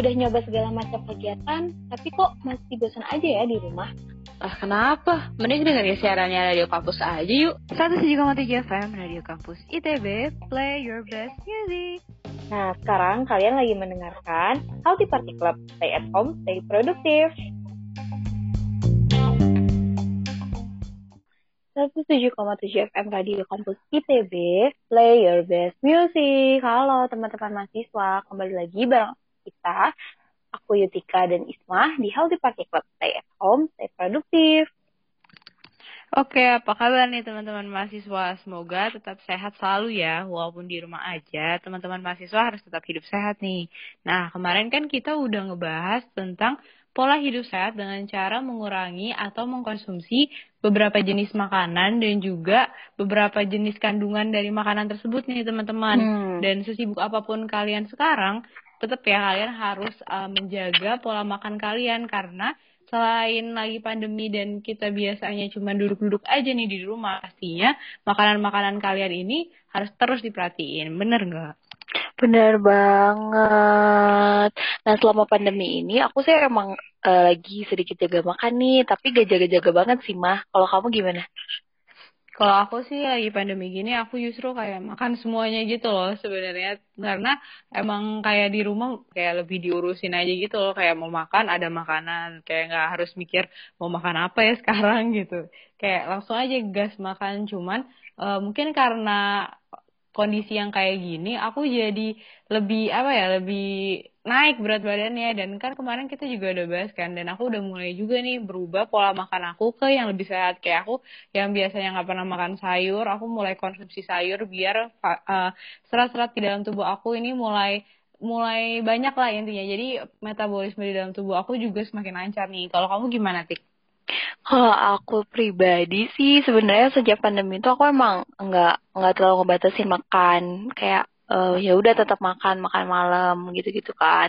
udah nyoba segala macam kegiatan, tapi kok masih bosan aja ya di rumah? Ah, kenapa? Mending dengerin siarannya Radio Kampus aja yuk. 107,3 FM Radio Kampus ITB, play your best music. Nah, sekarang kalian lagi mendengarkan Healthy Party Club. Stay at home, stay produktif. 107,7 FM Radio Kampus ITB, play your best music. Halo teman-teman mahasiswa, kembali lagi bareng kita, aku Yutika dan Isma di Healthy Party Club. Stay at home, stay produktif. Oke, apa kabar nih teman-teman mahasiswa? Semoga tetap sehat selalu ya, walaupun di rumah aja. Teman-teman mahasiswa harus tetap hidup sehat nih. Nah, kemarin kan kita udah ngebahas tentang pola hidup sehat dengan cara mengurangi atau mengkonsumsi beberapa jenis makanan dan juga beberapa jenis kandungan dari makanan tersebut nih teman-teman. Hmm. Dan sesibuk apa pun kalian sekarang, tetap ya kalian harus uh, menjaga pola makan kalian karena selain lagi pandemi dan kita biasanya cuma duduk-duduk aja nih di rumah, pastinya makanan-makanan kalian ini harus terus diperhatiin, bener nggak? Bener banget. Nah selama pandemi ini aku sih emang uh, lagi sedikit jaga makan nih, tapi gak jaga-jaga banget sih mah. Kalau kamu gimana? Kalau aku sih lagi pandemi gini, aku justru kayak makan semuanya gitu loh sebenarnya. Karena emang kayak di rumah kayak lebih diurusin aja gitu loh. Kayak mau makan ada makanan. Kayak nggak harus mikir mau makan apa ya sekarang gitu. Kayak langsung aja gas makan. Cuman uh, mungkin karena kondisi yang kayak gini aku jadi lebih apa ya lebih naik berat badannya. Dan kan kemarin kita juga udah bahas kan dan aku udah mulai juga nih berubah pola makan aku ke yang lebih sehat. Kayak aku yang biasanya nggak pernah makan sayur aku mulai konsumsi sayur biar uh, serat-serat di dalam tubuh aku ini mulai mulai banyak lah intinya. Jadi metabolisme di dalam tubuh aku juga semakin lancar nih. Kalau kamu gimana tik kalau aku pribadi sih sebenarnya sejak pandemi itu aku emang nggak nggak terlalu ngebatasin makan kayak uh, ya udah tetap makan makan malam gitu-gitu kan.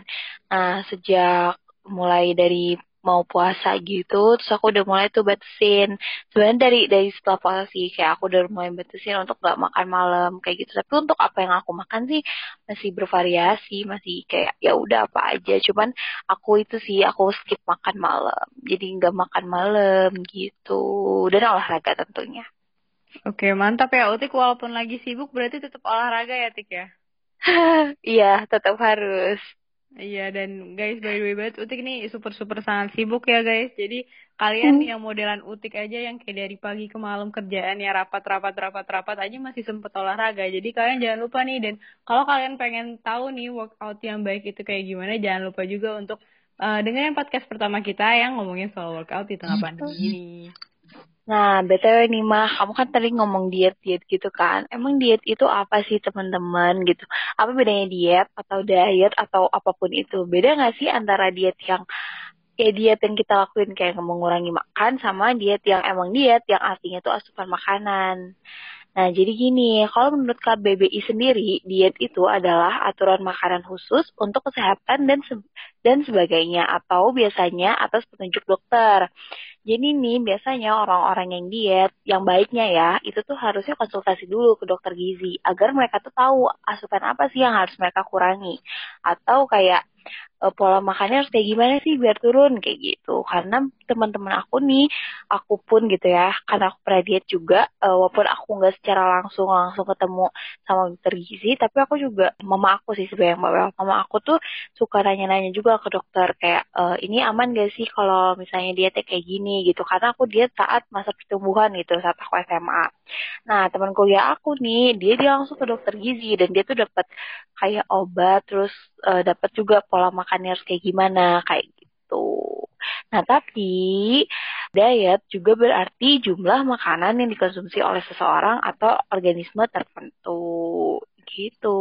Nah sejak mulai dari mau puasa gitu terus aku udah mulai tuh batasin. Sebenarnya dari dari setelah puasa sih kayak aku udah mulai batasin untuk gak makan malam kayak gitu. Tapi untuk apa yang aku makan sih masih bervariasi masih kayak ya udah apa aja. Cuman aku itu sih aku skip makan malam. Jadi nggak makan malam gitu. Dan olahraga tentunya. Oke, mantap ya Utik. Walaupun lagi sibuk berarti tetap olahraga ya Tik ya? iya, tetap harus. Iya dan guys by the way banget Utik nih super super sangat sibuk ya guys. Jadi kalian hmm. yang modelan Utik aja yang kayak dari pagi ke malam kerjaan ya rapat rapat rapat rapat aja masih sempet olahraga. Jadi kalian jangan lupa nih dan kalau kalian pengen tahu nih workout yang baik itu kayak gimana jangan lupa juga untuk uh, dengerin podcast pertama kita yang ngomongin soal workout di tengah pandemi ini. Nah, BTW nih mah, kamu kan tadi ngomong diet-diet gitu kan. Emang diet itu apa sih teman-teman gitu? Apa bedanya diet atau diet atau apa pun itu? Beda gak sih antara diet yang kayak diet yang kita lakuin kayak mengurangi makan sama diet yang emang diet yang artinya tuh asupan makanan. Nah, jadi gini, kalau menurut KBBI sendiri, diet itu adalah aturan makanan khusus untuk kesehatan dan se dan sebagainya atau biasanya atas petunjuk dokter. Jadi nih biasanya orang-orang yang diet, yang baiknya ya, itu tuh harusnya konsultasi dulu ke dokter gizi agar mereka tuh tahu asupan apa sih yang harus mereka kurangi. Atau kayak uh, pola makannya harus kayak gimana sih biar turun kayak gitu. Karena teman-teman aku nih, aku pun gitu ya, karena aku pernah diet juga, uh, walaupun aku nggak secara langsung langsung ketemu sama dokter gizi, tapi aku juga mama aku sih sebenarnya mama aku tuh suka nanya-nanya juga ke dokter kayak uh, ini aman gak sih kalau misalnya dietnya kayak gini ini gitu karena aku dia saat masa pertumbuhan gitu saat aku SMA. Nah teman kuliah aku nih dia dia langsung ke dokter gizi dan dia tuh dapat kayak obat terus uh, dapat juga pola makannya harus kayak gimana kayak gitu. Nah tapi diet juga berarti jumlah makanan yang dikonsumsi oleh seseorang atau organisme tertentu gitu.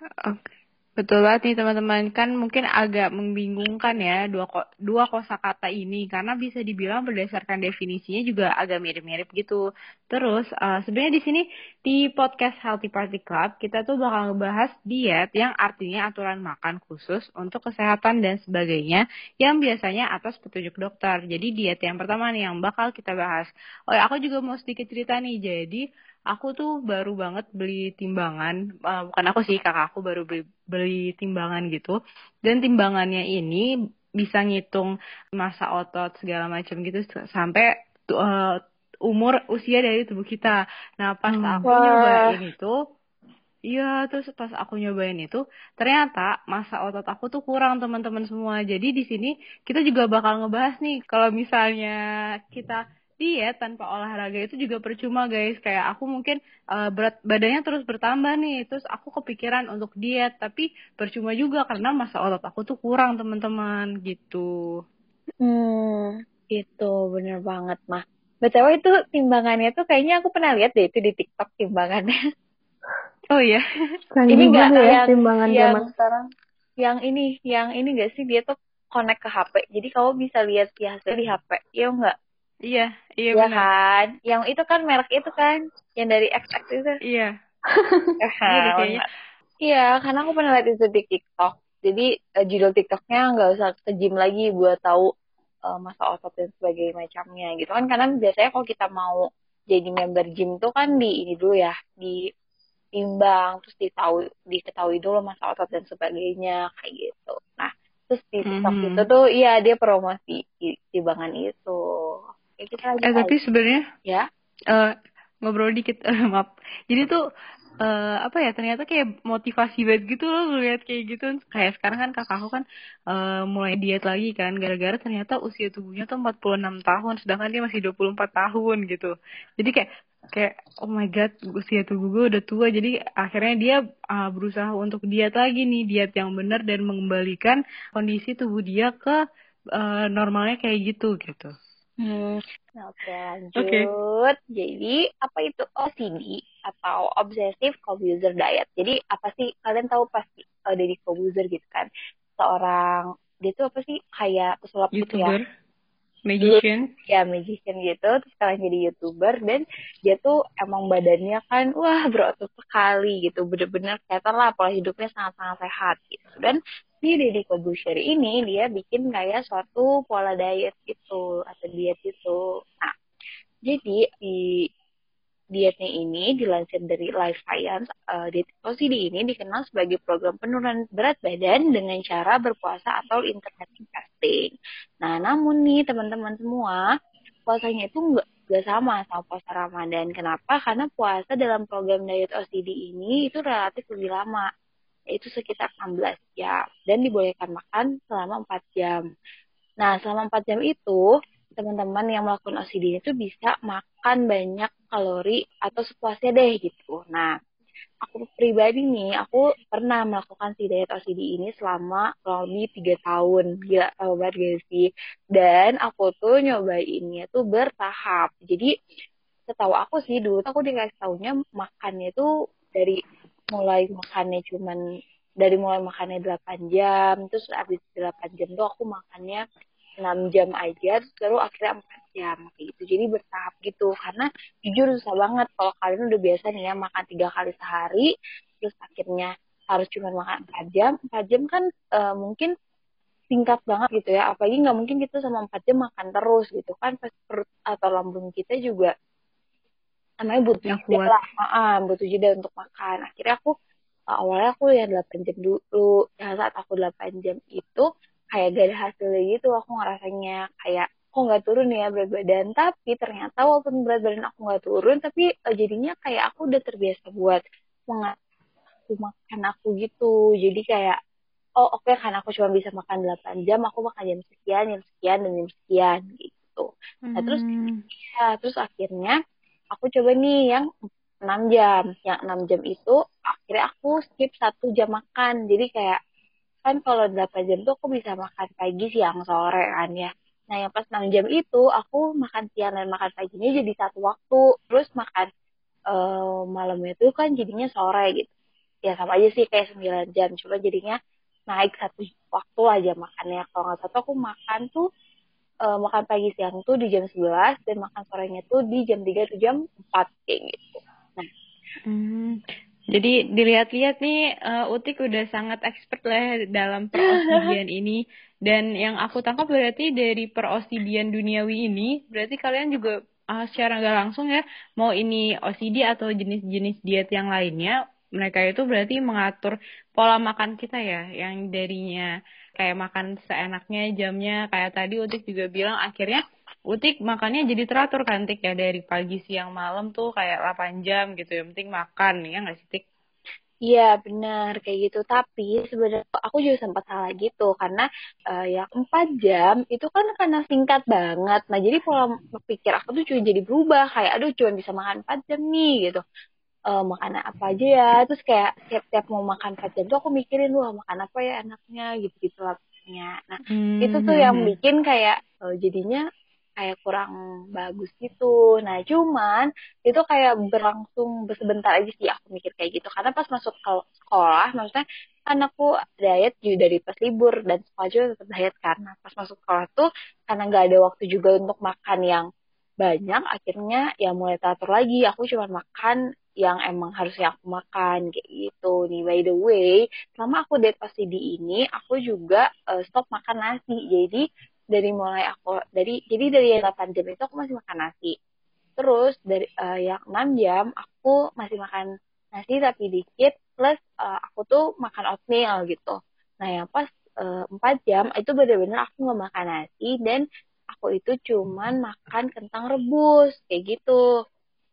Oke. Okay. Betul banget nih teman-teman kan mungkin agak membingungkan ya dua ko dua kosakata ini karena bisa dibilang berdasarkan definisinya juga agak mirip-mirip gitu. Terus uh, sebenarnya di sini di podcast Healthy Party Club kita tuh bakal ngebahas diet yang artinya aturan makan khusus untuk kesehatan dan sebagainya yang biasanya atas petunjuk dokter. Jadi diet yang pertama nih yang bakal kita bahas. Oh ya aku juga mau sedikit cerita nih. Jadi aku tuh baru banget beli timbangan, uh, bukan aku sih, kakak aku baru beli, beli timbangan gitu. Dan timbangannya ini bisa ngitung masa otot segala macam gitu sampai uh, umur usia dari tubuh kita. Nah, pas hmm. aku nyobain itu Iya, terus pas aku nyobain itu, ternyata masa otot aku tuh kurang teman-teman semua. Jadi di sini kita juga bakal ngebahas nih, kalau misalnya kita diet tanpa olahraga itu juga percuma guys. Kayak aku mungkin uh, berat badannya terus bertambah nih, terus aku kepikiran untuk diet, tapi percuma juga karena masa otot aku tuh kurang teman-teman gitu. Hmm, itu bener banget mah. BTW itu timbangannya tuh kayaknya aku pernah lihat deh itu di TikTok timbangannya. Oh iya. ini enggak ya, yang timbangan yang, zaman sekarang. Yang ini, yang ini enggak sih dia tuh connect ke HP. Jadi kamu bisa lihat ya hasil di HP. Iya enggak? Iya, iya ya benar. kan? Yang itu kan merek itu kan, yang dari XX itu. Iya. iya, iya, karena aku pernah lihat itu di TikTok. Jadi uh, judul TikToknya nggak usah ke gym lagi buat tahu uh, masa otot dan sebagainya macamnya gitu kan. Karena biasanya kalau kita mau jadi member gym tuh kan di ini dulu ya, di timbang terus ditahu diketahui dulu masa otot dan sebagainya kayak gitu nah terus di TikTok mm -hmm. itu tuh iya dia promosi timbangan itu kayak kita lagi eh tapi sebenarnya ya. uh, ngobrol dikit uh, maaf. Jadi tuh uh, apa ya ternyata kayak motivasi banget gitu loh ngeliat kayak gitu. Kayak sekarang kan kakakku kan uh, mulai diet lagi kan. Gara-gara ternyata usia tubuhnya tuh 46 tahun sedangkan dia masih 24 tahun gitu. Jadi kayak kayak oh my god usia tubuh gue udah tua. Jadi akhirnya dia uh, berusaha untuk diet lagi nih diet yang benar dan mengembalikan kondisi tubuh dia ke uh, normalnya kayak gitu gitu. Hmm. Oke lanjut. Okay. Jadi apa itu OCD atau Obsessive Compulsive Diet? Jadi apa sih kalian tahu pasti uh, dari Compulsive gitu kan? Seorang dia tuh apa sih kayak pesulap gitu ya? Magician. Ya magician gitu. Terus sekarang jadi youtuber dan dia tuh emang badannya kan wah berotot sekali gitu. Bener-bener kelihatan lah pola hidupnya sangat-sangat sehat gitu. Dan di Deddy Kobusier ini dia bikin kayak suatu pola diet gitu atau diet gitu. Nah jadi di dietnya ini dilansir dari Life Science, uh, diet OCD ini dikenal sebagai program penurunan berat badan dengan cara berpuasa atau intermittent fasting. Nah, namun nih teman-teman semua, puasanya itu nggak nggak sama sama puasa Ramadan. Kenapa? Karena puasa dalam program diet OCD ini itu relatif lebih lama, yaitu sekitar 16 jam dan dibolehkan makan selama 4 jam. Nah, selama 4 jam itu teman-teman yang melakukan OCD itu bisa makan banyak kalori atau sepuasnya deh gitu. Nah, aku pribadi nih, aku pernah melakukan si diet OCD ini selama kurang lebih tiga tahun. Gila, tau banget gak sih? Dan aku tuh nyobainnya tuh bertahap. Jadi, setahu aku sih dulu aku dikasih tahunya makannya tuh dari mulai makannya cuman dari mulai makannya 8 jam terus habis 8 jam tuh aku makannya 6 jam aja terus baru akhirnya 4 jam kayak gitu. Jadi bertahap gitu karena jujur susah banget. Kalau kalian udah biasa nih ya makan tiga kali sehari terus akhirnya harus cuma makan 4 jam 4 jam kan uh, mungkin singkat banget gitu ya. Apalagi nggak mungkin kita sama 4 jam makan terus gitu kan pas perut atau lambung kita juga namanya butuh yang jeda lah. Ah, butuh jeda untuk makan. Akhirnya aku awalnya aku ya 8 jam dulu. Ya saat aku 8 jam itu kayak gak ada hasilnya gitu aku ngerasanya kayak kok nggak turun ya berat badan? Tapi ternyata walaupun berat badan aku nggak turun tapi uh, jadinya kayak aku udah terbiasa buat mengatur makan aku gitu. Jadi kayak oh oke okay, karena aku cuma bisa makan 8 jam aku makan jam sekian jam sekian dan jam sekian gitu. Nah terus ya terus akhirnya aku coba nih yang 6 jam. Yang 6 jam itu akhirnya aku skip satu jam makan. Jadi kayak kan kalau 8 jam tuh aku bisa makan pagi, siang, sore kan ya. Nah yang pas 6 jam itu aku makan siang dan makan paginya jadi satu waktu. Terus makan uh, malamnya itu kan jadinya sore gitu. Ya sama aja sih kayak 9 jam. Coba jadinya naik satu waktu aja makannya. Kalau nggak salah aku makan tuh uh, makan pagi siang tuh di jam 11 dan makan sorenya tuh di jam 3 atau jam 4 kayak gitu. Nah, hmm. Jadi dilihat-lihat nih uh, Utik udah sangat expert lah dalam perosidian ini. Dan yang aku tangkap berarti dari perosidian duniawi ini berarti kalian juga uh, secara nggak langsung ya mau ini OCD atau jenis-jenis diet yang lainnya mereka itu berarti mengatur pola makan kita ya yang darinya kayak makan seenaknya jamnya. Kayak tadi Utik juga bilang akhirnya Utik makannya jadi teratur kan Tik ya? Dari pagi siang malam tuh kayak 8 jam gitu yang penting makan ya nggak sih Tik? Iya benar kayak gitu. Tapi sebenarnya aku juga sempat salah gitu karena uh, ya empat jam itu kan karena singkat banget. Nah jadi pola pikir aku tuh juga jadi berubah kayak aduh cuma bisa makan empat jam nih gitu. Uh, makanan apa aja ya? Terus kayak tiap-tiap mau makan empat jam tuh aku mikirin wah makan apa ya enaknya? Gitu gitu lah nah hmm. itu tuh yang bikin kayak uh, jadinya kayak kurang bagus gitu. Nah, cuman itu kayak berlangsung sebentar aja sih aku mikir kayak gitu. Karena pas masuk ke sekolah, maksudnya aku diet juga dari pas libur dan sekolah juga tetap diet karena pas masuk sekolah tuh karena nggak ada waktu juga untuk makan yang banyak, akhirnya ya mulai teratur lagi. Aku cuma makan yang emang harusnya aku makan kayak gitu nih by the way selama aku diet di ini aku juga uh, stop makan nasi jadi dari mulai aku dari jadi dari yang 8 jam itu aku masih makan nasi. Terus dari uh, yang 6 jam aku masih makan nasi tapi dikit plus uh, aku tuh makan oatmeal gitu. Nah yang pas uh, 4 jam itu bener-bener aku nggak makan nasi dan aku itu cuman makan kentang rebus kayak gitu.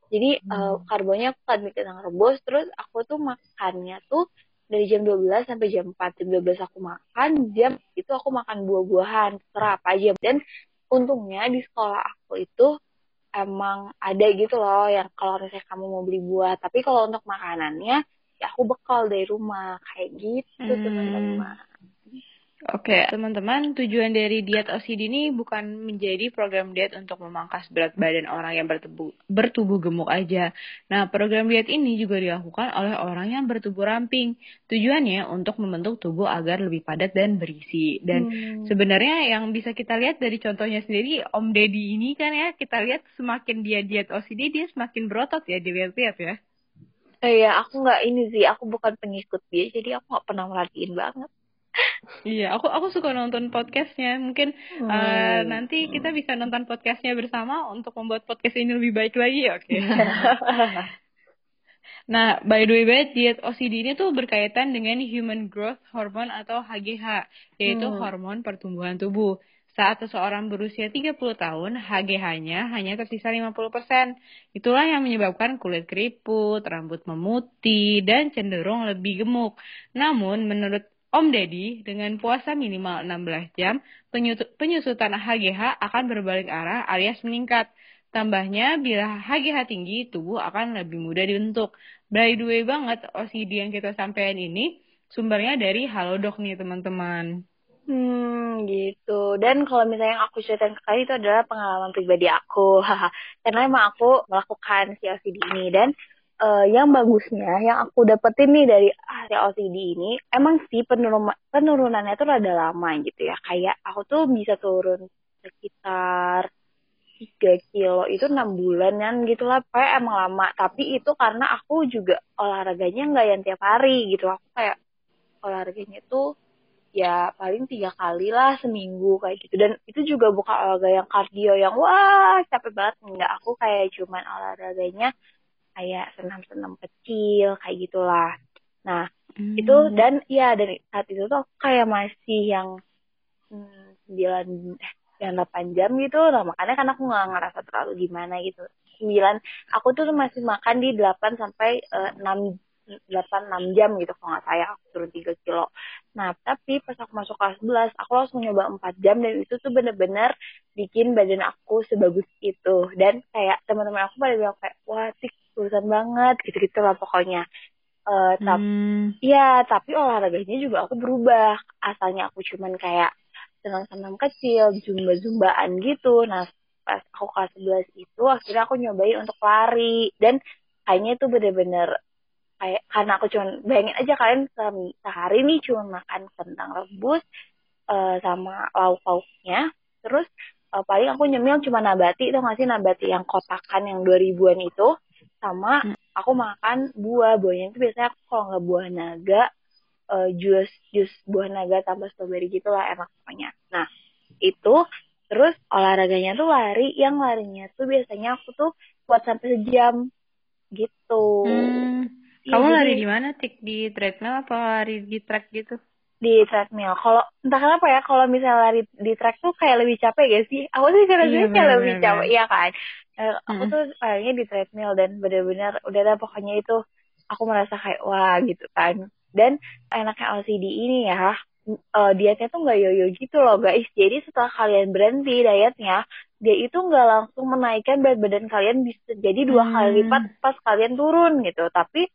Jadi hmm. uh, karbonya aku kan kentang rebus terus aku tuh makannya tuh dari jam 12 sampai jam 4 jam 12 aku makan jam itu aku makan buah-buahan terserah apa aja. Dan untungnya di sekolah aku itu emang ada gitu loh yang kalau misalnya kamu mau beli buah. Tapi kalau untuk makanannya ya aku bekal dari rumah. Kayak gitu hmm. teman-teman Oke, teman-teman, tujuan dari diet OCD ini bukan menjadi program diet untuk memangkas berat badan orang yang bertubuh, bertubuh gemuk aja. Nah, program diet ini juga dilakukan oleh orang yang bertubuh ramping. Tujuannya untuk membentuk tubuh agar lebih padat dan berisi. Dan hmm. sebenarnya yang bisa kita lihat dari contohnya sendiri, Om Deddy ini kan ya, kita lihat semakin dia diet OCD, dia semakin berotot ya, dilihat-lihat ya. Eh, ya, aku nggak ini sih, aku bukan pengikut dia, jadi aku nggak pernah merhatiin banget iya, aku aku suka nonton podcastnya. Mungkin hmm. uh, nanti kita bisa nonton podcastnya bersama untuk membuat podcast ini lebih baik lagi, oke? Okay? nah, by the way, diet OCD ini tuh berkaitan dengan Human Growth Hormone atau HGH, yaitu hmm. hormon pertumbuhan tubuh. Saat seseorang berusia 30 tahun, HGH-nya hanya tersisa 50%. Itulah yang menyebabkan kulit keriput, rambut memutih, dan cenderung lebih gemuk. Namun, menurut Om Deddy, dengan puasa minimal 16 jam, penyusutan HGH akan berbalik arah alias meningkat. Tambahnya, bila HGH tinggi, tubuh akan lebih mudah dibentuk. By the way banget, OCD yang kita sampaikan ini sumbernya dari Halodoc nih teman-teman. Hmm, gitu. Dan kalau misalnya yang aku ceritain ke kalian itu adalah pengalaman pribadi aku. Karena emang aku melakukan si OCD ini. Dan uh, yang bagusnya yang aku dapetin nih dari hasil OCD ini emang sih penurun penurunannya tuh rada lama gitu ya. Kayak aku tuh bisa turun sekitar tiga kilo itu enam bulan kan gitu lah. Kayak emang lama. Tapi itu karena aku juga olahraganya nggak yang tiap hari gitu. Aku kayak olahraganya tuh ya paling tiga kali lah seminggu kayak gitu. Dan itu juga bukan olahraga yang kardio yang wah capek banget. Enggak aku kayak cuman olahraganya kayak senam-senam kecil kayak gitulah nah hmm. itu dan ya dari saat itu tuh aku kayak masih yang hmm, sembilan eh yang delapan jam gitu nah makanya kan aku nggak ngerasa terlalu gimana gitu. Sembilan aku tuh masih makan di delapan sampai eh, enam delapan enam jam gitu kalau nggak saya aku turun tiga kilo. Nah tapi pas aku masuk kelas 11 aku langsung nyoba empat jam dan itu tuh bener-bener bikin badan aku sebagus itu. Dan kayak teman-teman aku pada bilang kayak wah tik urusan banget gitu-gitu lah pokoknya uh, tapi hmm. ya tapi olahraganya juga aku berubah. Asalnya aku cuman kayak senang-senang kecil zumba-zumbaan gitu. Nah pas aku kelas 11 itu akhirnya aku nyobain untuk lari. Dan kayaknya itu bener-bener kayak karena aku cuman bayangin aja kalian sehari nih cuma makan kentang rebus uh, sama lauk pauknya terus uh, paling aku nyemil cuma nabati itu nggak sih? Nabati yang kotakan yang 2000-an itu sama hmm. Aku makan buah buahnya itu biasanya aku kalau nggak buah naga uh, jus jus buah naga tambah strawberry gitu lah enak pokoknya nah itu terus olahraganya tuh lari yang larinya tuh biasanya aku tuh buat sampai sejam gitu Hmm. Iya, Kamu lari di mana, Tik? Di treadmill apa lari di track gitu? di treadmill. Kalau entah kenapa ya, kalau misalnya lari di track tuh kayak lebih capek gak sih? Aku sih Iya, kayak lebih capek, iya kan? Eh, aku tuh larinya di treadmill dan bener-bener udah dah pokoknya itu aku merasa kayak wah gitu kan. Dan enaknya LCD ini ya, eh, dietnya tuh nggak yoyo gitu loh guys. Jadi setelah kalian berhenti dietnya, dia itu nggak langsung menaikkan berat badan kalian bisa jadi dua Hmm. kali lipat pas kalian turun gitu. Tapi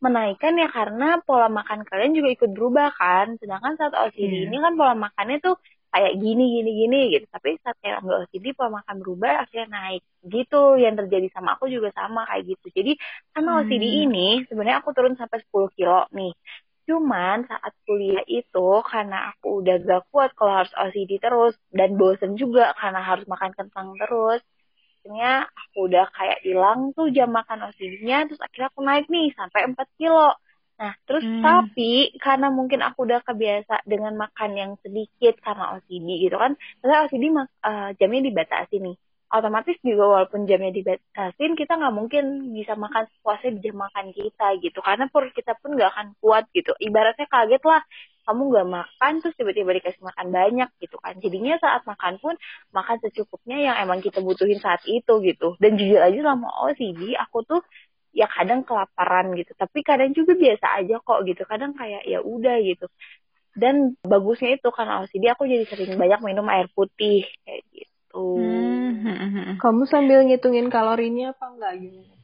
menaikkan ya karena pola makan kalian juga ikut berubah kan. Sedangkan saat Iya. OCD ini kan pola makannya tuh kayak gini gini gini gitu. Tapi saat kayak nggak OCD pola makan berubah akhirnya naik. Gitu yang terjadi sama aku juga sama kayak gitu. Jadi karena OCD Hmm. ini sebenarnya aku turun sampai 10 kilo nih. Cuman saat kuliah itu karena aku udah gak kuat kalau harus OCD terus dan bosen juga karena harus makan kentang terus akhirnya aku udah kayak hilang tuh jam makan OCD-nya terus akhirnya aku naik nih sampai 4 kilo nah terus Hmm. tapi karena mungkin aku udah kebiasa dengan makan yang sedikit karena OCD gitu kan karena OCD mak- eh, jamnya dibatasi nih. Otomatis juga walaupun jamnya dibatasin kita nggak mungkin bisa makan sepuasnya di jam makan kita gitu. Karena perut kita pun nggak akan kuat gitu. Ibaratnya kaget lah kamu nggak makan terus tiba-tiba dikasih makan banyak gitu kan. Jadinya saat makan pun makan secukupnya yang emang kita butuhin saat itu gitu. Dan jujur aja selama OCD aku tuh ya kadang kelaparan gitu tapi kadang juga biasa aja kok gitu kadang kayak ya udah gitu dan bagusnya itu karena OCD aku jadi sering banyak minum air putih kayak gitu Hmm. Kamu sambil ngitungin kalorinya apa enggak gimana?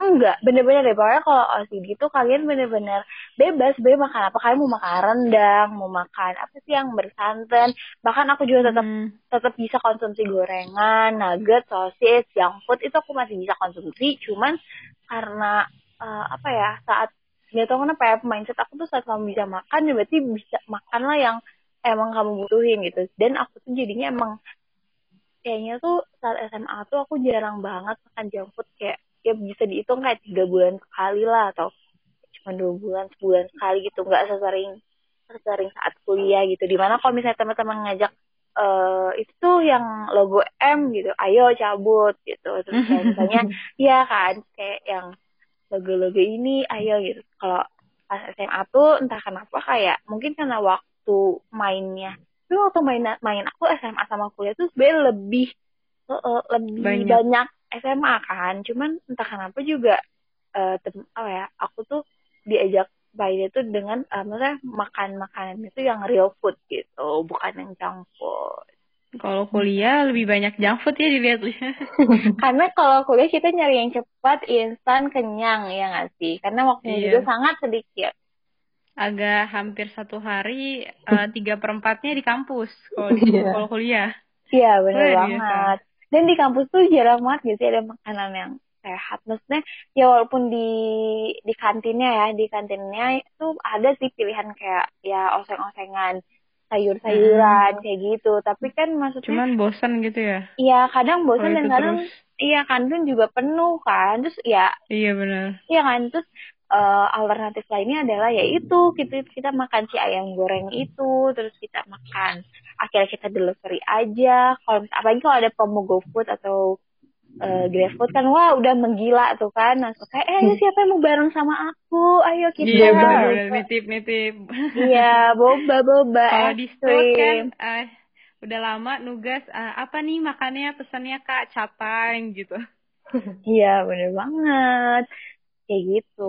Enggak, bener-bener deh. Pokoknya kalau OCD itu kalian bener-bener bebas, bebas makan apa. Kalian mau makan rendang, mau makan apa sih yang bersantan. Bahkan aku juga tetap Hmm. tetap bisa konsumsi gorengan, nugget, sosis, junk food itu aku masih bisa konsumsi. Cuman karena eh, apa ya saat nggak tahu kenapa ya mindset aku tuh saat kamu bisa makan ya berarti bisa makanlah yang emang kamu butuhin gitu. Dan aku tuh jadinya emang kayaknya tuh saat SMA tuh aku jarang banget makan junk food kayak ya bisa dihitung kayak tiga bulan sekali lah atau cuma dua bulan sebulan sekali gitu. Nggak sesering sesering saat kuliah gitu. Di mana kalau misalnya teman-teman ngajak eh itu tuh yang logo M gitu. Ayo cabut gitu. Terus kayak misalnya ya kan. Kayak yang logo-logo ini ayo gitu. Kalau pas SMA tuh entah kenapa kayak mungkin karena waktu mainnya. Tapi waktu main main aku SMA sama kuliah tuh sebenarnya lebih eh, lebih Banyak. banyak. SMA kan. Cuman entah kenapa juga eh tem- apa ya aku tuh diajak mainnya tuh dengan eh, maksudnya makan makanan itu yang real food gitu bukan yang junk food Kalau kuliah lebih banyak junk food ya dilihat-lihat. karena kalau kuliah kita nyari yang cepat instan kenyang ya nggak sih karena waktunya Iya. juga sangat sedikit Agak hampir satu hari eh, tiga perempatnya di kampus kalau Iya. kalau kuliah. Iya bener Luar banget. biasa. Dan di kampus tuh jarang banget gitu ya ada makanan yang sehat. Maksudnya ya walaupun di di kantinnya ya, di kantinnya itu ada sih pilihan kayak ya oseng-osengan, sayur-sayuran kayak gitu. Tapi kan maksudnya Cuman bosan gitu ya. iya kadang bosan Kalau dan kadang terus. iya kantin juga penuh kan. Terus ya Iya benar. Iya kan, terus eh, alternatif lainnya adalah yaitu kita kita makan si ayam goreng itu, terus kita makan akhirnya kita delivery aja. Kalau apalagi kalau ada promo GoFood atau eh, GrabFood kan wah udah menggila tuh kan. Langsung kayak eh ayo siapa yang mau bareng sama aku? Ayo kita. Iya benar Gitu. nitip nitip. Iya, boba boba. Kalau di store kan eh, udah lama nugas eh, apa nih makannya pesannya kak catang gitu. Iya, bener banget. Kayak gitu.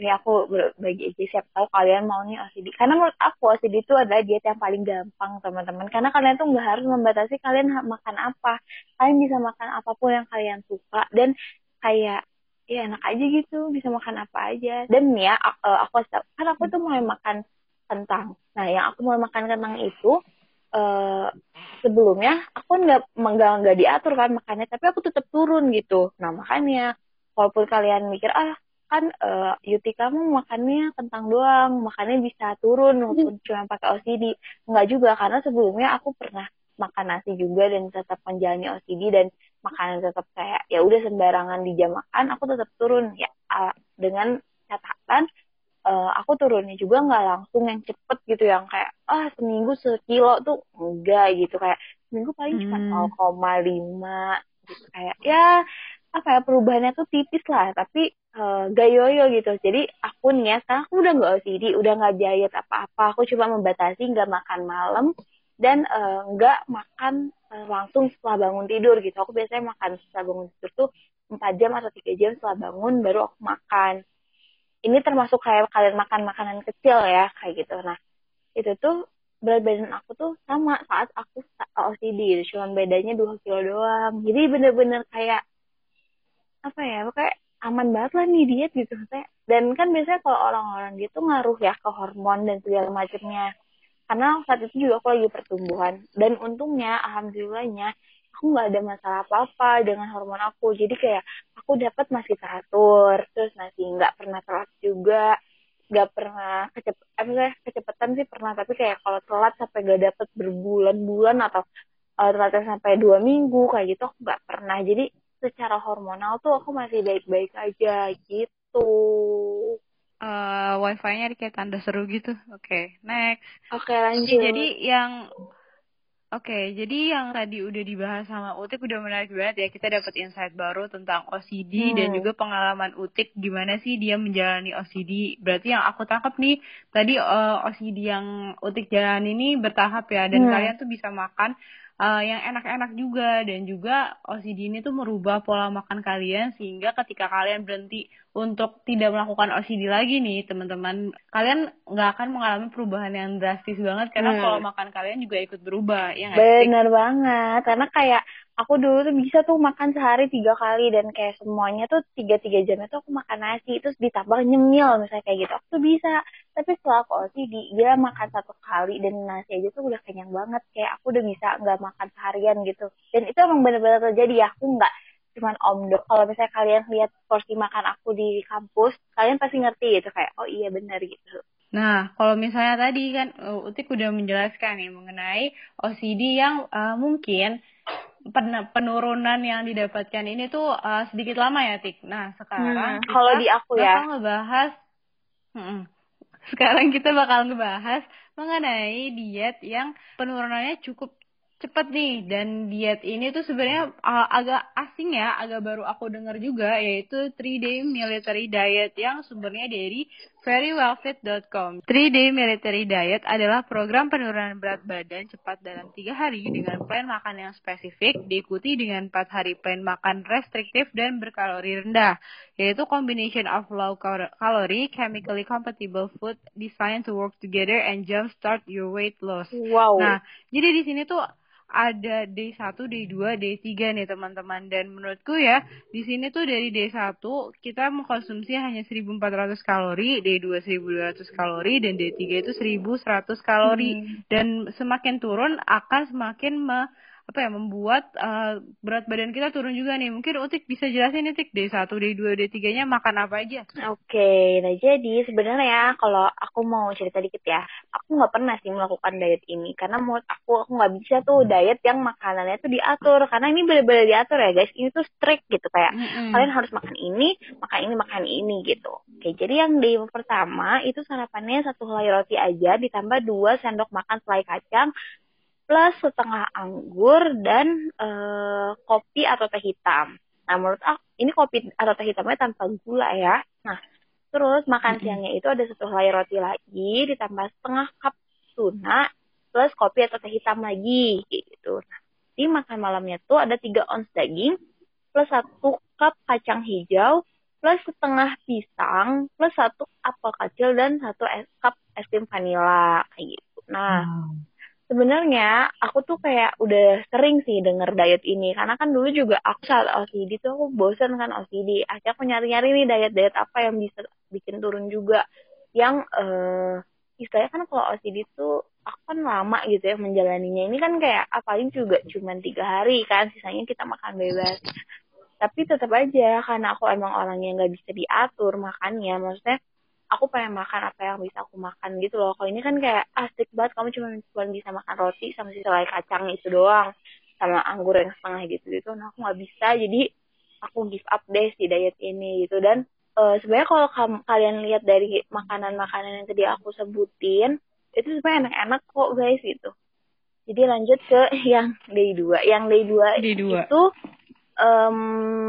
Ini aku berbagi aja siapa tahu kalian mau nih OCD. Karena menurut aku OCD itu adalah diet yang paling gampang, teman-teman. Karena kalian tuh nggak harus membatasi kalian makan apa. Kalian bisa makan apa pun yang kalian suka. Dan kayak, ya enak aja gitu. Bisa makan apa aja. Dan ya, aku, aku tau, kan aku tuh mulai makan kentang. Nah, yang aku mulai makan kentang itu, eh sebelumnya aku nggak nggak nggak diatur kan makannya tapi aku tetap turun gitu nah makanya walaupun kalian mikir ah kan eh, Yuti kamu makannya kentang doang makannya bisa turun walaupun cuma pakai OCD nggak juga karena sebelumnya aku pernah makan nasi juga dan tetap menjalani OCD dan makanan tetap kayak ya udah sembarangan di jam makan aku tetap turun. Ya ah, dengan catatan eh, aku turunnya juga nggak langsung yang cepet gitu yang kayak ah seminggu sekilo tuh enggak gitu. Kayak seminggu paling cuma Hmm. 0,5 gitu. Kayak ya apa ya perubahannya tuh tipis lah. Tapi eh, gak yoyo gitu. Jadi aku nih ya sekarang aku udah nggak OCD udah nggak diet apa-apa. Aku cuma membatasi nggak makan malam dan eh, nggak makan eh, langsung setelah bangun tidur gitu. Aku biasanya makan setelah bangun tidur tuh 4 jam atau tiga jam setelah bangun baru aku makan. Ini termasuk kayak kalian makan makanan kecil ya kayak gitu. Nah itu tuh berat badan aku tuh sama saat aku OCD gitu. cuman bedanya 2 kilo doang. Jadi bener-bener kayak apa ya kayak aman banget lah nih diet gitu maksudnya. Dan kan biasanya kalau orang-orang gitu ngaruh ya ke hormon dan segala macamnya. Karena saat itu juga aku lagi pertumbuhan. Dan untungnya alhamdulillahnya aku nggak ada masalah apa-apa dengan hormon aku. Jadi kayak aku dapat masih teratur terus masih nggak pernah telat juga. Nggak pernah kecep eh, kecepatan sih pernah. Tapi kayak kalau telat sampai gak dapet berbulan-bulan atau uh, telatnya sampai dua minggu kayak gitu aku nggak pernah. Jadi secara hormonal tuh aku masih baik-baik aja gitu Eh, wifi-nya kayak tanda seru gitu. Oke, next. oke Oke, lanjut jadi yang Oke, jadi yang tadi udah dibahas sama Utik udah menarik banget ya. Kita dapat insight baru tentang OCD dan Hmm. juga pengalaman Utik gimana sih dia menjalani OCD. Berarti yang aku tangkap nih, tadi eh, OCD yang Utik jalani ini bertahap ya dan Hmm. kalian tuh bisa makan eh, yang enak-enak juga dan juga OCD ini tuh merubah pola makan kalian sehingga ketika kalian berhenti untuk tidak melakukan OCD lagi nih teman-teman kalian nggak akan mengalami perubahan yang drastis banget karena Hmm. pola makan kalian juga ikut berubah ya sih? Bener banget, karena kayak aku dulu tuh bisa tuh makan sehari tiga kali dan kayak semuanya tuh tiga tiga jamnya tuh aku makan nasi terus ditambah nyemil misalnya kayak gitu aku tuh bisa. Tapi setelah aku OCD, dia makan satu kali dan nasi aja tuh udah kenyang banget kayak aku udah bisa nggak makan seharian gitu. Dan itu emang bener-bener terjadi ya aku nggak cuman omdo. Kalau misalnya kalian lihat porsi makan aku di kampus, kalian pasti ngerti gitu kayak oh iya bener gitu. Nah, kalau misalnya tadi kan uh, Utik udah menjelaskan nih mengenai OCD yang uh, mungkin penurunan yang didapatkan ini tuh uh, sedikit lama ya, Tik. Nah, sekarang Hmm, kalau kita di aku ya. bakal ngebahas Mm-mm. Sekarang kita bakal ngebahas mengenai diet yang penurunannya cukup cepat nih dan diet ini tuh sebenarnya uh, agak asing ya, agak baru aku dengar juga yaitu 3 day military diet yang sumbernya dari verywellfit.com. 3 day military diet adalah program penurunan berat badan cepat dalam 3 hari dengan plan makan yang spesifik diikuti dengan 4 hari plan makan restriktif dan berkalori rendah yaitu combination of low cal- calorie, chemically compatible food designed to work together and jumpstart your weight loss. Wow. Nah, jadi di sini tuh ada day 1, day 2, day 3 nih teman-teman. Dan menurutku ya, di sini tuh dari day 1 kita mengkonsumsi hanya 1400 kalori, day 2 1200 kalori, dan day 3 itu 1100 kalori. Hmm. Dan semakin turun akan semakin me- apa ya membuat uh, berat badan kita turun juga nih. Mungkin Utik bisa jelasin nih Tik, day 1, day 2, day 3-nya makan apa aja? Oke, nah jadi sebenarnya kalau aku mau cerita dikit ya, aku nggak pernah sih melakukan diet ini karena menurut aku aku nggak bisa tuh diet yang makanannya tuh diatur karena ini bener-bener diatur ya guys, ini tuh strict gitu kayak Mm-mm. kalian harus makan ini, makan ini, makan ini gitu. Oke, jadi yang di pertama itu sarapannya satu helai roti aja ditambah dua sendok makan selai kacang plus setengah anggur dan eh, kopi atau teh hitam. Nah, menurut aku ini kopi atau teh hitamnya tanpa gula ya. Nah, terus makan Mm-mm. siangnya itu ada satu helai roti lagi ditambah setengah cup tuna plus kopi atau teh hitam lagi gitu. Nah, di makan malamnya tuh ada tiga ons daging plus satu cup kacang hijau plus setengah pisang plus satu apel kecil dan satu es cup es krim vanila kayak gitu. Nah, sebenarnya aku tuh kayak udah sering sih denger diet ini. Karena kan dulu juga aku saat OCD tuh aku bosan kan OCD akhirnya aku nyari-nyari nih diet-diet apa yang bisa bikin turun juga. Yang eh istilahnya kan kalau OCD tuh aku kan lama gitu ya menjalaninya. Ini kan kayak apalagi juga cuman tiga hari kan sisanya kita makan bebas. Tapi tetap aja karena aku emang orang yang nggak bisa diatur makannya maksudnya aku pengen makan apa yang bisa aku makan gitu loh kalau ini kan kayak asik banget kamu cuma cuma bisa makan roti sama si selai kacang itu doang sama anggur yang setengah gitu gitu nah aku nggak bisa jadi aku give up deh si diet ini gitu dan eh, sebenarnya kalau kalian lihat dari makanan-makanan yang tadi aku sebutin itu sebenarnya enak-enak kok guys gitu Jadi lanjut ke yang day 2. Yang day 2 Day dua. itu em,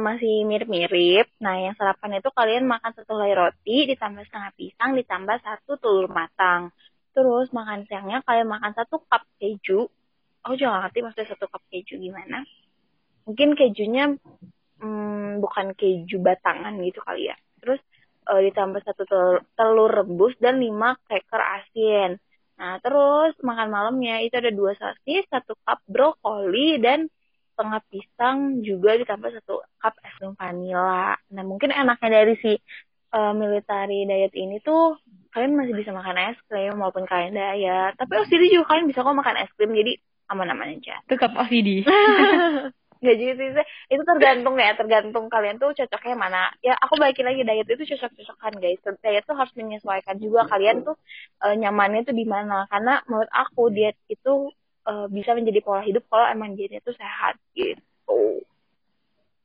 masih mirip-mirip. Nah, yang sarapan itu kalian makan satu helai roti, ditambah setengah pisang, ditambah satu telur matang. Terus makan siangnya kalian makan satu cup keju. Aku juga gak ngerti maksudnya satu cup keju gimana. Mungkin kejunya hmm, bukan keju batangan gitu kali ya. Terus eh, ditambah satu telur, telur rebus dan lima cracker asin. Nah, terus makan malamnya itu ada dua sosis, satu cup brokoli, dan setengah pisang juga ditambah satu cup es krim vanila. Nah, mungkin enaknya dari si eh, military diet ini tuh kalian masih bisa makan es krim walaupun kalian diet. Tapi OCD juga kalian bisa kok makan es krim, jadi aman-aman aja. Tetap OCD. Gak gitu sih, itu tergantung ya, tergantung kalian tuh cocoknya mana. Ya aku balikin lagi diet itu cocok-cocokan guys. Diet tuh harus menyesuaikan juga kalian tuh eh, nyamannya tuh di mana. Karena menurut aku diet itu eh, bisa menjadi pola hidup kalau emang dietnya tuh sehat gitu.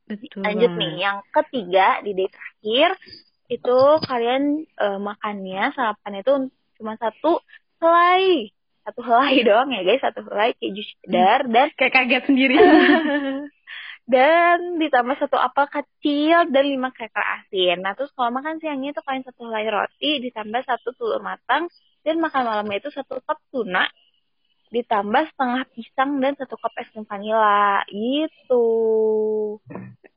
Betul. Lanjut nih, yang ketiga di day terakhir itu kalian eh, makannya sarapan itu cuma satu helai, satu helai doang ya guys, satu helai keju cheddar dan Kayak kaget sendiri. dan ditambah satu apel kecil dan lima cracker asin. Nah terus kalau makan siangnya itu kalian satu helai roti ditambah satu telur matang dan makan malamnya itu satu cup tuna ditambah setengah pisang dan satu cup es krim vanila gitu.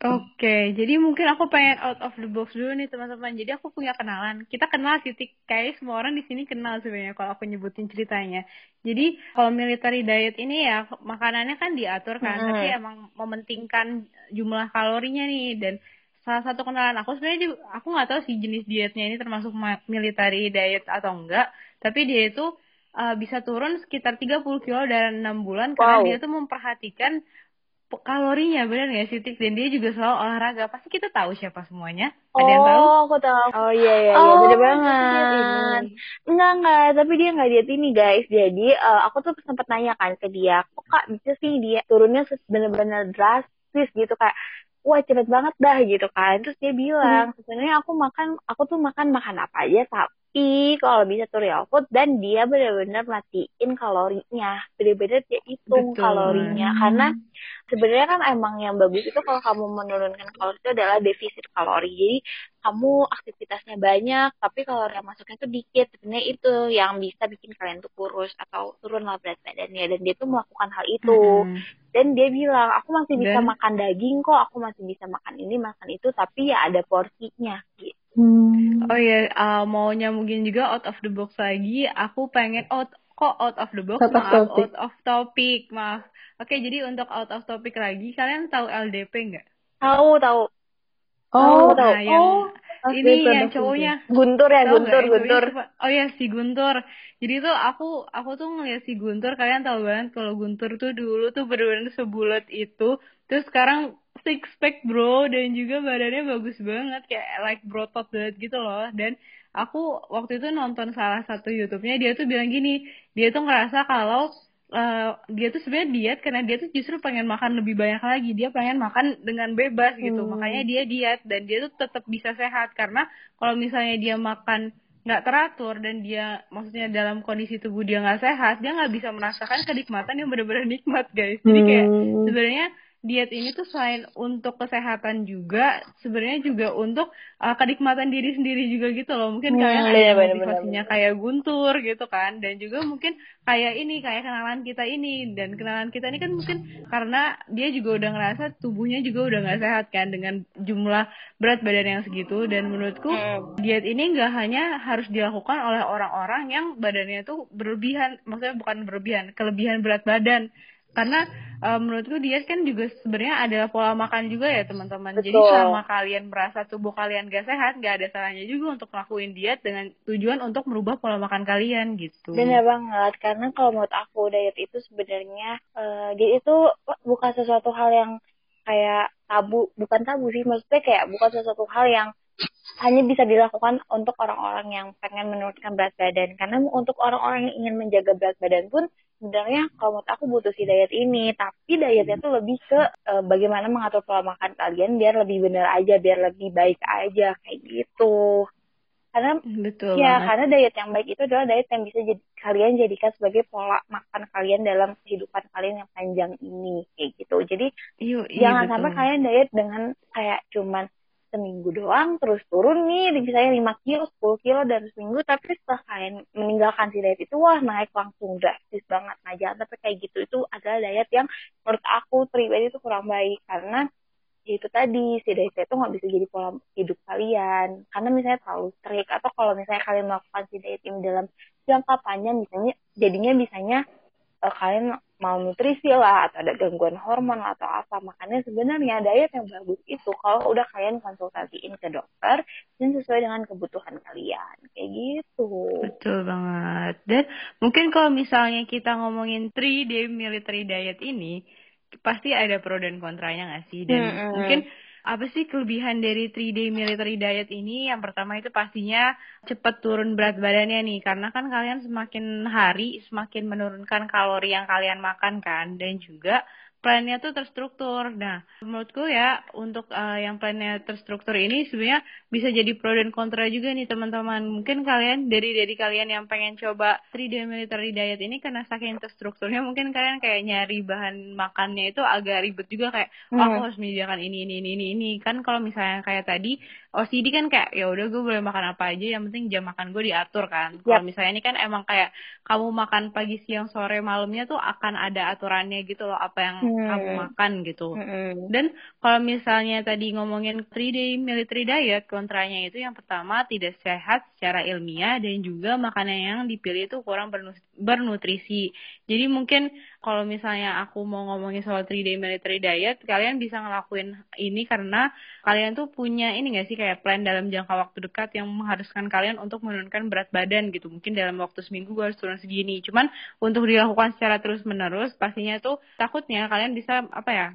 Oke, jadi mungkin aku pengen out of the box dulu nih teman-teman. Jadi aku punya kenalan. Kita kenal titik kayak semua orang di sini kenal sebenarnya kalau aku nyebutin ceritanya. Jadi kalau military diet ini ya makanannya kan diatur kan, Hmm. tapi emang mementingkan jumlah kalorinya nih dan salah satu kenalan aku sebenarnya aku nggak tahu sih jenis dietnya ini termasuk ma- military diet atau enggak, tapi dia itu uh, bisa turun sekitar 30 kilo dalam 6 bulan karena Wow. dia tuh memperhatikan pe- kalorinya benar nggak sih Tik? dan dia juga selalu olahraga pasti kita tahu siapa semuanya ada yang tahu Oh, aku tahu. Oh iya iya iya, Oh, diet banget. Enggak enggak, tapi dia enggak diet ini guys. Jadi eh, aku tuh sempat nanya kan ke dia, kok kak bisa sih dia turunnya bener-bener drastis gitu kayak wah cepet banget dah gitu kan. Terus dia bilang sebenarnya aku makan, aku tuh makan makan apa aja tapi kalau bisa tuh real food dan dia bener-bener matiin kalorinya, bener-bener dia hitung Betul. kalorinya karena sebenarnya kan emang yang bagus itu kalau kamu menurunkan kalori itu adalah defisit kalori. Jadi kamu aktivitasnya banyak, tapi kalori yang masuknya tuh dikit. Sebenarnya itu yang bisa bikin kalian tuh kurus atau turun lah berat badannya. Dan dia tuh melakukan hal itu. Mm-mm. Dan dia bilang, aku masih bisa Dan- makan daging kok, aku masih bisa makan ini, makan itu, tapi ya ada porsinya. Gitu. Oh iya, uh, mau nyambungin juga out of the box lagi. Aku pengen out kok out of the box, Out of maaf topic. out of topic, maaf. Oke, jadi untuk out of topic lagi, kalian tahu LDP nggak? Tahu, tahu. Oh, tahu. Nah, yang Oke, ini ada yang cowoknya Guntur ya, Tahu Guntur, yang Guntur. Oh ya si Guntur. Jadi tuh aku aku tuh ngeliat si Guntur kalian tahu banget kalau Guntur tuh dulu tuh bener-bener sebulat itu. Terus sekarang six pack bro dan juga badannya bagus banget kayak like brotot banget gitu loh. Dan aku waktu itu nonton salah satu YouTube-nya dia tuh bilang gini, dia tuh ngerasa kalau eh, dia tuh sebenarnya diet karena dia tuh justru pengen makan lebih banyak lagi. Dia pengen makan dengan bebas gitu. Hmm. Makanya dia diet dan dia tuh tetap bisa sehat karena kalau misalnya dia makan nggak teratur dan dia maksudnya dalam kondisi tubuh dia nggak sehat, dia nggak bisa merasakan kenikmatan yang benar-benar nikmat guys. Jadi kayak Hmm. sebenarnya diet ini tuh selain untuk kesehatan juga sebenarnya juga untuk uh, kenikmatan diri sendiri juga gitu loh mungkin Hmm, kalian ada yang bener, motivasinya kayak Guntur gitu kan dan juga mungkin kayak ini kayak kenalan kita ini dan kenalan kita ini kan mungkin karena dia juga udah ngerasa tubuhnya juga udah nggak sehat kan dengan jumlah berat badan yang segitu dan menurutku Hmm. diet ini nggak hanya harus dilakukan oleh orang-orang yang badannya tuh berlebihan, maksudnya bukan berlebihan, kelebihan berat badan. Karena eh, menurutku diet kan juga sebenarnya adalah pola makan juga ya teman-teman. Jadi selama kalian merasa tubuh kalian gak sehat, gak ada salahnya juga untuk ngelakuin diet dengan tujuan untuk merubah pola makan kalian gitu. Bener banget, karena kalau menurut aku diet itu sebenarnya eh, diet itu bukan sesuatu hal yang kayak tabu, bukan tabu sih, maksudnya kayak bukan sesuatu hal yang hanya bisa dilakukan untuk orang-orang yang pengen menurunkan berat badan. Karena untuk orang-orang yang ingin menjaga berat badan pun sebenarnya kalau menurut aku butuh si diet ini. Tapi dietnya tuh lebih ke eh, bagaimana mengatur pola makan kalian biar lebih benar aja, biar lebih baik aja kayak gitu. karena Betul ya banget. karena diet yang baik itu adalah diet yang bisa jadi kalian jadikan sebagai pola makan kalian dalam kehidupan kalian yang panjang ini kayak gitu jadi Iya, iya jangan betul. sampai kalian diet dengan kayak cuman seminggu doang terus turun nih misalnya 5 kilo 10 kilo dalam seminggu tapi setelah kalian meninggalkan si diet itu wah naik langsung drastis banget. Nah jangan sampai kayak gitu. Itu adalah diet yang menurut aku pribadi itu kurang baik karena ya itu tadi si diet itu nggak bisa jadi pola hidup kalian. Karena misalnya terlalu strict atau kalau misalnya kalian melakukan si diet ini dalam jangka panjang misalnya jadinya bisanya eh, kalian malnutrisi lah atau ada gangguan hormon atau apa makanya sebenarnya diet yang bagus itu kalau udah kalian konsultasiin ke dokter dan sesuai dengan kebutuhan kalian kayak gitu Betul banget. Dan mungkin kalau misalnya kita ngomongin 3 day military diet ini, pasti ada pro dan kontranya nggak sih? Dan Mm-mm. mungkin apa sih kelebihan dari 3 day military diet ini? Yang pertama itu pastinya cepat turun berat badannya nih, karena kan kalian semakin hari semakin menurunkan kalori yang kalian makan kan, dan juga plannya tuh terstruktur. Nah, menurutku ya untuk eh, yang plannya terstruktur ini sebenarnya bisa jadi pro dan kontra juga nih teman-teman. Mungkin kalian dari dari kalian yang pengen coba 3D military diet ini karena saking terstrukturnya mungkin kalian kayak nyari bahan makannya itu agak ribet juga kayak oh, aku Hmm. harus menyediakan ini ini ini ini ini kan kalau misalnya kayak tadi OCD kan kayak ya udah gue boleh makan apa aja yang penting jam makan gue diatur kan. Kalau Yap. misalnya ini kan emang kayak kamu makan pagi siang sore malamnya tuh akan ada aturannya gitu loh apa yang Hmm. kamu makan gitu. Mm-mm. Dan kalau misalnya tadi ngomongin 3-day military diet, kontranya itu yang pertama tidak sehat secara ilmiah dan juga makanan yang dipilih itu kurang bernu- bernutrisi. Jadi mungkin kalau misalnya aku mau ngomongin soal 3-day military diet, kalian bisa ngelakuin ini karena kalian tuh punya ini nggak sih kayak plan dalam jangka waktu dekat yang mengharuskan kalian untuk menurunkan berat badan gitu. Mungkin dalam waktu seminggu gue harus turun segini. Cuman untuk dilakukan secara terus-menerus, pastinya tuh takutnya kalian bisa apa ya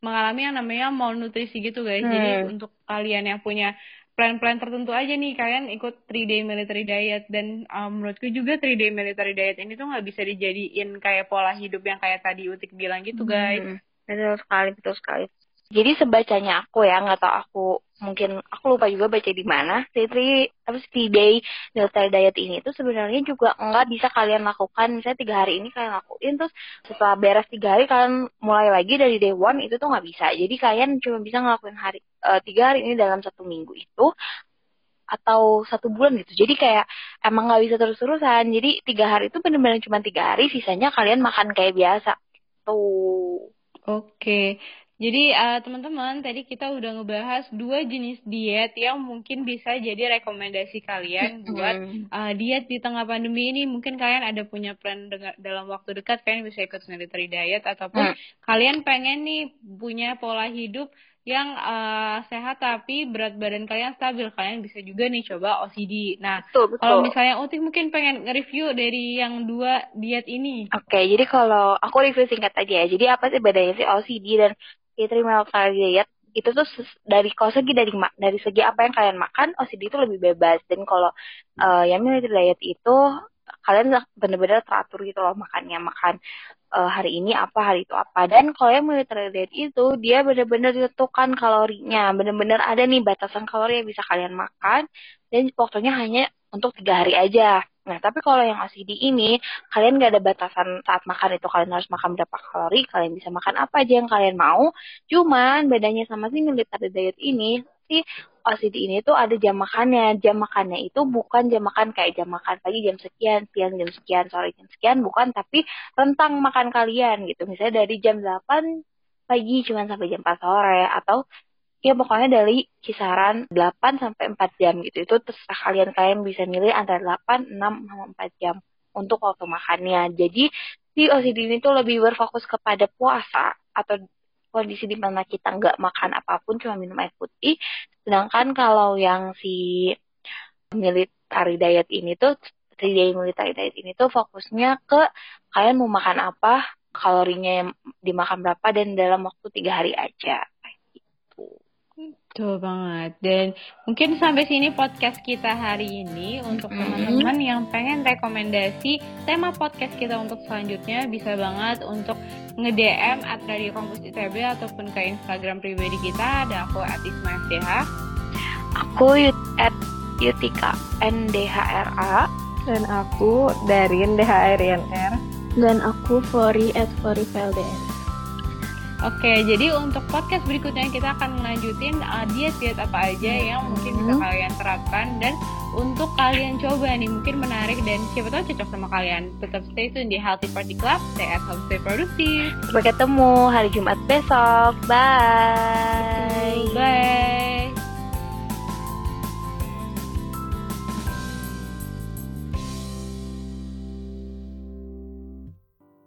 mengalami yang namanya malnutrisi gitu guys. Jadi Hmm. untuk kalian yang punya plan-plan tertentu aja nih kalian ikut 3-day military diet dan um, menurutku juga 3-day military diet ini tuh nggak bisa dijadiin kayak pola hidup yang kayak tadi Utik bilang gitu guys. Hmm, betul sekali, betul sekali. Jadi sebacanya aku ya, nggak tahu aku mungkin aku lupa juga baca di mana. Three apa sih day military diet ini tuh sebenarnya juga nggak bisa kalian lakukan. Misalnya tiga hari ini kalian lakuin, terus setelah beres tiga hari kalian mulai lagi dari day one itu tuh nggak bisa. Jadi kalian cuma bisa ngelakuin hari eh, tiga hari ini dalam satu minggu itu atau satu bulan gitu. Jadi kayak emang nggak bisa terus-terusan. Jadi tiga hari itu benar-benar cuma tiga hari, sisanya kalian makan kayak biasa. Tuh. Oke, jadi eh, teman-teman tadi kita udah ngebahas dua jenis diet yang mungkin bisa jadi rekomendasi kalian buat eh, diet di tengah pandemi ini. Mungkin kalian ada punya plan dengan, dalam waktu dekat kalian bisa ikut military diet ataupun Hmm. kalian pengen nih punya pola hidup yang eh, sehat tapi berat badan kalian stabil. Kalian bisa juga nih coba OCD. Nah, Betul, betul. kalau misalnya Utik mungkin pengen nge-review dari yang dua diet ini. Oke, jadi kalau aku review singkat aja ya. Jadi apa sih bedanya sih OCD dan Military Diet? Itu tuh dari kalau segi dari dari segi apa yang kalian makan, OCD itu lebih bebas. Dan kalau eh, yang military diet itu kalian bener-bener teratur gitu loh makannya, makan eh, hari ini apa, hari itu apa. Dan kalau yang military diet itu dia bener-bener ditentukan kalorinya, bener-bener ada nih batasan kalori yang bisa kalian makan dan waktunya hanya untuk tiga hari aja. Nah, tapi kalau yang OCD ini kalian gak ada batasan saat makan itu kalian harus makan berapa kalori, kalian bisa makan apa aja yang kalian mau. Cuman bedanya sama si military diet ini, si OCD ini tuh ada jam makannya. Jam makannya itu bukan jam makan kayak jam makan pagi jam sekian, siang jam sekian, sore jam sekian, bukan, tapi rentang makan kalian gitu. Misalnya dari jam 8 pagi cuman sampai jam 4 sore atau ya pokoknya dari kisaran 8 sampai 4 jam gitu. Itu terserah kalian kalian bisa milih antara 8, 6 sama 4 jam untuk waktu makannya. Jadi si OCD ini tuh lebih berfokus kepada puasa atau kondisi di mana kita nggak makan apa pun cuma minum air putih. Sedangkan kalau yang si military diet ini tuh three military diet ini tuh fokusnya ke kalian mau makan apa, kalorinya dimakan berapa dan dalam waktu tiga hari aja. Betul banget. Dan mungkin sampai sini podcast kita hari ini untuk teman-teman yang pengen rekomendasi tema podcast kita untuk selanjutnya bisa banget untuk nge-DM at Radio Kampus ITB ataupun ke Instagram pribadi kita ada aku at Isma. Aku at Yutika NDHRA Dan aku Darin DHRINR. Dan aku Fori at Fori VLDS. Oke, jadi untuk podcast berikutnya kita akan melanjutin uh, diet-diet apa aja yang mungkin bisa Hmm. kalian terapkan dan untuk kalian coba nih mungkin menarik dan siapa tahu cocok sama kalian. Tetap stay tune di Healthy Party Club, stay at home, stay produktif. Sampai ketemu hari Jumat besok. Bye.